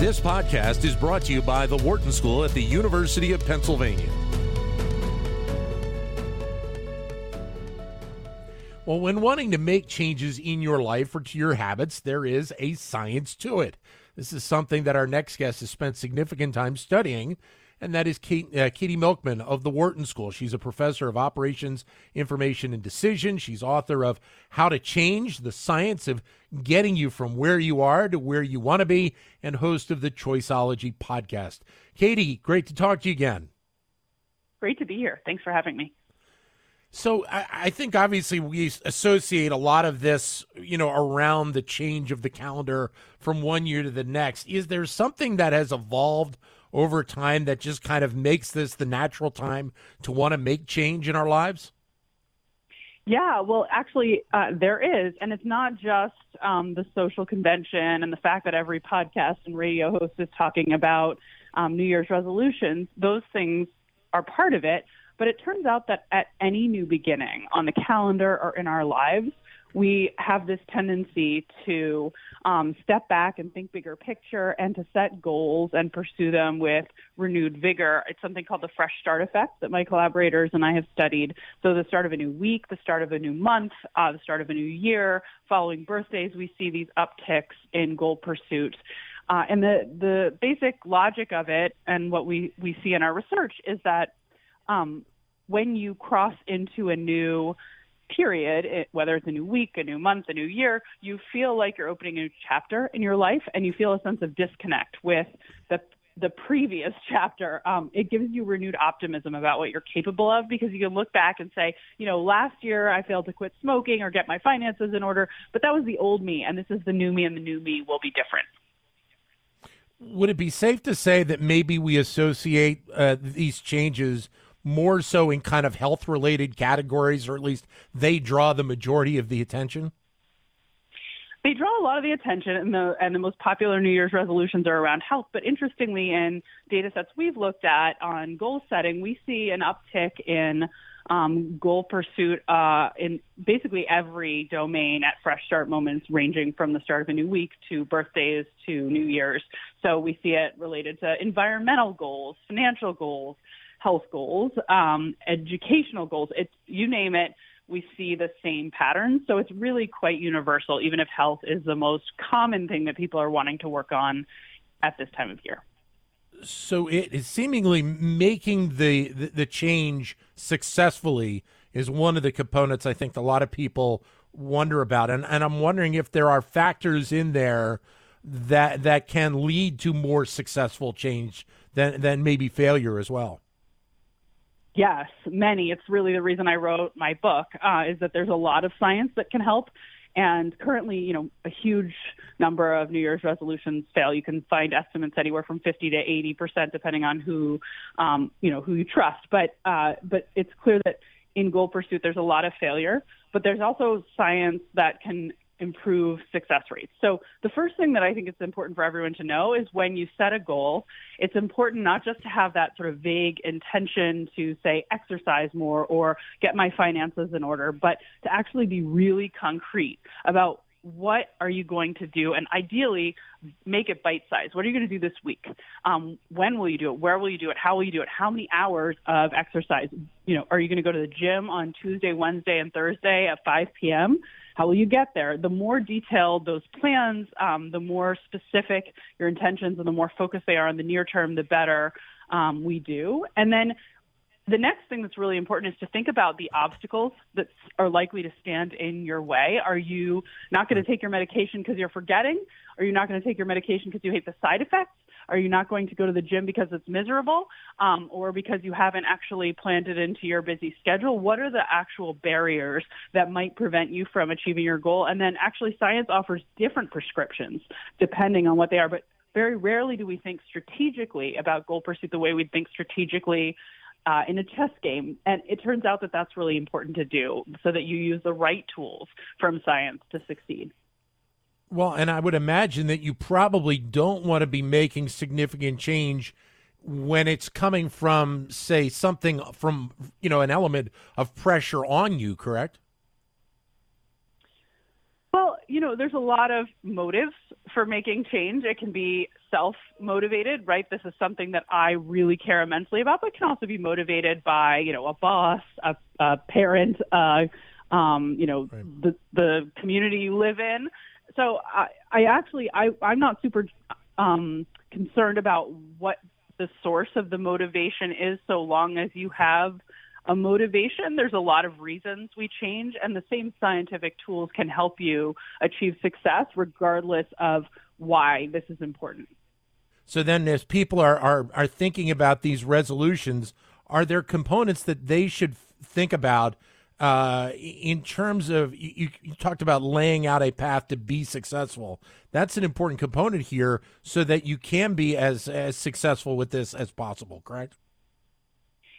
This podcast is brought to you by the Wharton School at the University of Pennsylvania. Well, when wanting to make changes in your life or to your habits, there is a science to it. This is something that our next guest has spent significant time studying and that is Kate, uh, Katie Milkman of the Wharton School. She's a professor of operations, information, and decision. She's author of How to Change the Science of Getting You from Where You Are to Where You Want to Be, and host of the Choiceology podcast. Katie, great to talk to you again. Great to be here. Thanks for having me. So I, I, think obviously we associate a lot of this, you know, around the change of the calendar from one year to the next. Is there something that has evolved over time that just kind of makes this the natural time to want to make change in our lives? Yeah, well, actually, uh, there is. And it's not just um, the social convention and the fact that every podcast and radio host is talking about um, New Year's resolutions. Those things are part of it. But it turns out that at any new beginning on the calendar or in our lives, we have this tendency to um, step back and think bigger picture and to set goals and pursue them with renewed vigor. It's something called the fresh start effect that my collaborators and I have studied. So the start of a new week, the start of a new month, uh, the start of a new year, following birthdays, we see these upticks in goal pursuit. Uh, and the, the basic logic of it and what we, we see in our research is that um, when you cross into a new period, it, whether it's a new week, a new month, a new year, you feel like you're opening a new chapter in your life and you feel a sense of disconnect with the the previous chapter, um, it gives you renewed optimism about what you're capable of because you can look back and say, you know, last year I failed to quit smoking or get my finances in order, but that was the old me, and this is the new me, and the new me will be different. Would it be safe to say that maybe we associate uh, these changes more so in kind of health related categories, or at least they draw the majority of the attention? They draw a lot of the attention, and the and the most popular New Year's resolutions are around health. But interestingly, in data sets we've looked at on goal setting, we see an uptick in um, goal pursuit uh, in basically every domain at fresh start moments, ranging from the start of a new week to birthdays to New Year's. So we see it related to environmental goals, financial goals, health goals, um, educational goals. It's you name it. We see the same patterns. So it's really quite universal, even if health is the most common thing that people are wanting to work on at this time of year. So it is seemingly making the, the, the change successfully is one of the components I think a lot of people wonder about. And, and I'm wondering if there are factors in there that that can lead to more successful change than than maybe failure as well. Yes, many. It's really the reason I wrote my book uh, is that there's a lot of science that can help. And currently, you know, a huge number of New Year's resolutions fail. You can find estimates anywhere from 50 to 80 percent, depending on who, um, you know, who you trust. But uh, but it's clear that in goal pursuit, there's a lot of failure. But there's also science that can improve success rates. So the first thing that I think it's important for everyone to know is when you set a goal, it's important not just to have that sort of vague intention to say exercise more or get my finances in order, but to actually be really concrete about what are you going to do and ideally make it bite sized what are you going to do this week? Um, when will you do it? Where will you do it? How will you do it? How many hours of exercise? You know are you going to go to the gym on tuesday wednesday and thursday at 5 p.m how will you get there? The more detailed those plans, um, the more specific your intentions and the more focused they are on the near term, the better um, we do. And then the next thing that's really important is to think about the obstacles that are likely to stand in your way. Are you not going to take your medication because you're forgetting? Are you not going to take your medication because you hate the side effects? Are you not going to go to the gym because it's miserable um, or because you haven't actually planned it into your busy schedule? What are the actual barriers that might prevent you from achieving your goal? And then actually science offers different prescriptions depending on what they are. But very rarely do we think strategically about goal pursuit the way we think strategically uh, in a chess game. And it turns out that that's really important to do so that you use the right tools from science to succeed. Well, and I would imagine that you probably don't want to be making significant change when it's coming from, say, something from, you know, an element of pressure on you, correct? Well, you know, there's a lot of motives for making change. It can be self motivated, right? This is something that I really care immensely about, but can also be motivated by, you know, a boss, a, a parent, uh, um, you know, right. the, the community you live in. So I, I actually, I, I'm not super um, concerned about what the source of the motivation is so long as you have a motivation. There's a lot of reasons we change, and the same scientific tools can help you achieve success regardless of why this is important. So then, as people are, are, are thinking about these resolutions, are there components that they should think about uh, in terms of you, you, talked about laying out a path to be successful. That's an important component here, so that you can be as as successful with this as possible. Correct?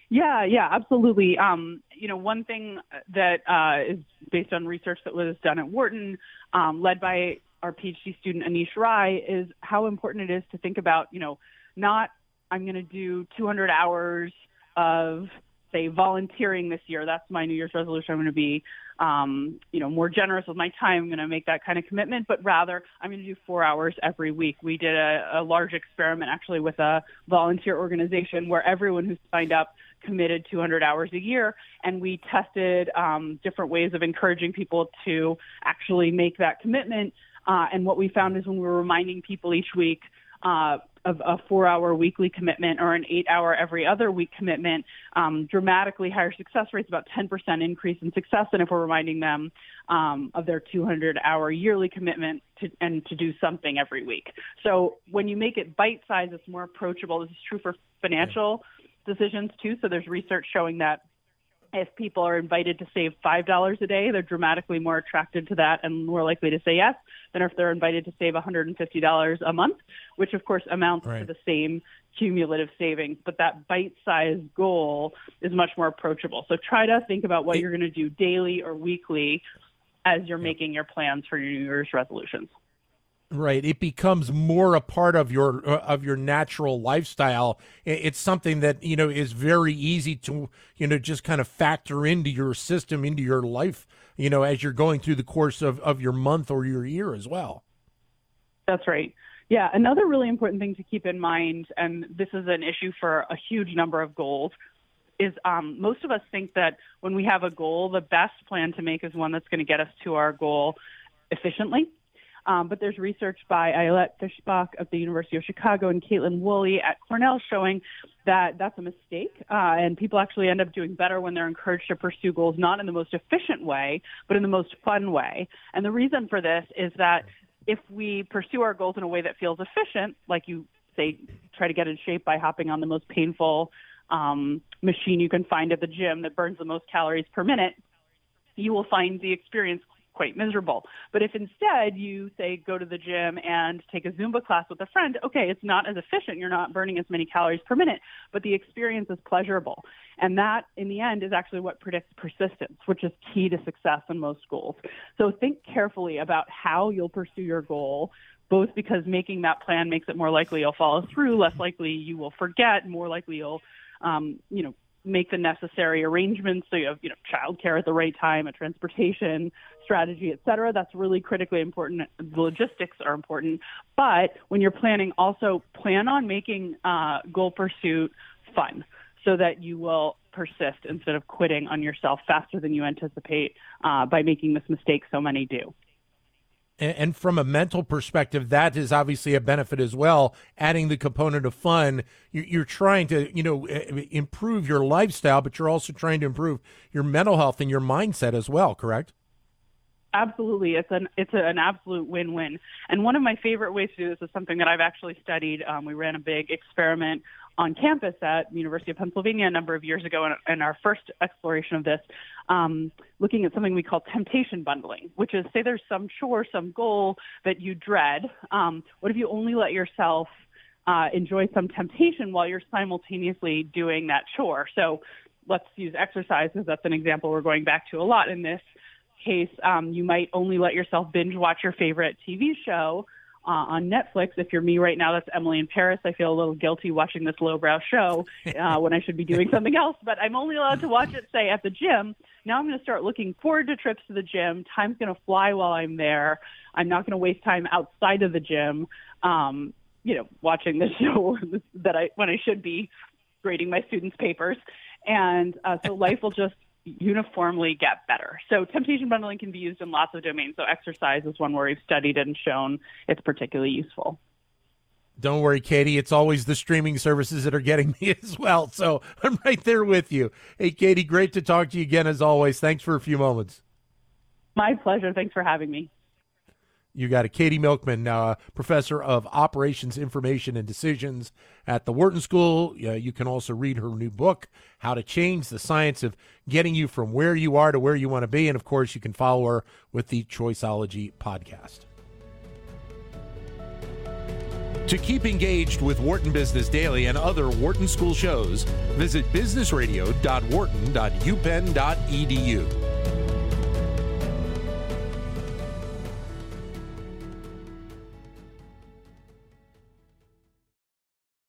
Yeah, yeah, absolutely. Um, you know, one thing that uh, is based on research that was done at Wharton, um, led by our PhD student Aneesh Rai, is how important it is to think about, you know, not I'm going to do 200 hours of say volunteering this year. That's my New Year's resolution. I'm going to be, um, you know, more generous with my time. I'm going to make that kind of commitment, but rather I'm going to do four hours every week. We did a, a large experiment actually with a volunteer organization where everyone who signed up committed 200 hours a year, and we tested um, different ways of encouraging people to actually make that commitment. Uh, and what we found is when we were reminding people each week uh, of a four hour weekly commitment or an eight hour every other week commitment, um, dramatically higher success rates, about 10% increase in success than if we're reminding them um, of their 200 hour yearly commitment to, and to do something every week. So when you make it bite sized, it's more approachable. This is true for financial decisions too. So there's research showing that if people are invited to save $5 a day, they're dramatically more attracted to that and more likely to say yes than if they're invited to save $150 a month, which of course amounts right. to the same cumulative savings. But that bite sized goal is much more approachable. So try to think about what you're going to do daily or weekly as you're making your plans for your New Year's resolutions. Right, it becomes more a part of your uh, of your natural lifestyle. It's something that you know is very easy to you know just kind of factor into your system, into your life. You know, as you're going through the course of of your month or your year as well. That's right. Yeah, another really important thing to keep in mind, and this is an issue for a huge number of goals, is um, most of us think that when we have a goal, the best plan to make is one that's going to get us to our goal efficiently um, but there's research by Ayelet Fishbach of the University of Chicago and Kaitlin Woolley at Cornell showing that that's a mistake. Uh, and people actually end up doing better when they're encouraged to pursue goals not in the most efficient way, but in the most fun way. And the reason for this is that if we pursue our goals in a way that feels efficient, like you say, try to get in shape by hopping on the most painful um, machine you can find at the gym that burns the most calories per minute, you will find the experience quite miserable. But if instead you say go to the gym and take a Zumba class with a friend, okay, it's not as efficient. You're not burning as many calories per minute, but the experience is pleasurable. And that, in the end, is actually what predicts persistence, which is key to success in most goals. So think carefully about how you'll pursue your goal both because making that plan makes it more likely you'll follow through, less likely you will forget, more likely you'll, um, you know, make the necessary arrangements so you have you know childcare at the right time a transportation strategy et cetera. That's really critically important. The logistics are important. But when you're planning also plan on making uh, goal pursuit fun so that you will persist instead of quitting on yourself faster than you anticipate uh, by making this mistake so many do and from a mental perspective, that is obviously a benefit as well. Adding the component of fun, you're trying to, you know, improve your lifestyle, but you're also trying to improve your mental health and your mindset as well. Correct? Absolutely, it's an it's an absolute win-win. And one of my favorite ways to do this is something that I've actually studied. Um, we ran a big experiment on campus at University of Pennsylvania a number of years ago, in, our first exploration of this, um, looking at something we call temptation bundling, which is say there's some chore, some goal that you dread. Um, what if you only let yourself uh, enjoy some temptation while you're simultaneously doing that chore? So let's use exercise because that's an example we're going back to a lot in this case, um, you might only let yourself binge watch your favorite TV show uh, on Netflix. If you're me right now, that's Emily in Paris. I feel a little guilty watching this lowbrow show uh, when I should be doing something else, but I'm only allowed to watch it, say, at the gym. now I'm going to start looking forward to trips to the gym. Time's going to fly while I'm there. I'm not going to waste time outside of the gym, um, you know, watching the show that I when I should be grading my students' papers. And uh, so life will just uniformly get better. So temptation bundling can be used in lots of domains. So exercise is one where we've studied and shown it's particularly useful. Don't worry, Katie. It's always the streaming services that are getting me as well. So I'm right there with you. Hey, Katie, great to talk to you again as always. Thanks for a few moments. My pleasure. Thanks for having me. You got a Katie Milkman, uh, professor of operations, information, and decisions at the Wharton School. Uh, you can also read her new book, How to Change the Science of Getting You from Where You Are to Where You Want to Be. And of course, you can follow her with the Choiceology podcast. To keep engaged with Wharton Business Daily and other Wharton School shows, visit businessradio.wharton.upenn.edu.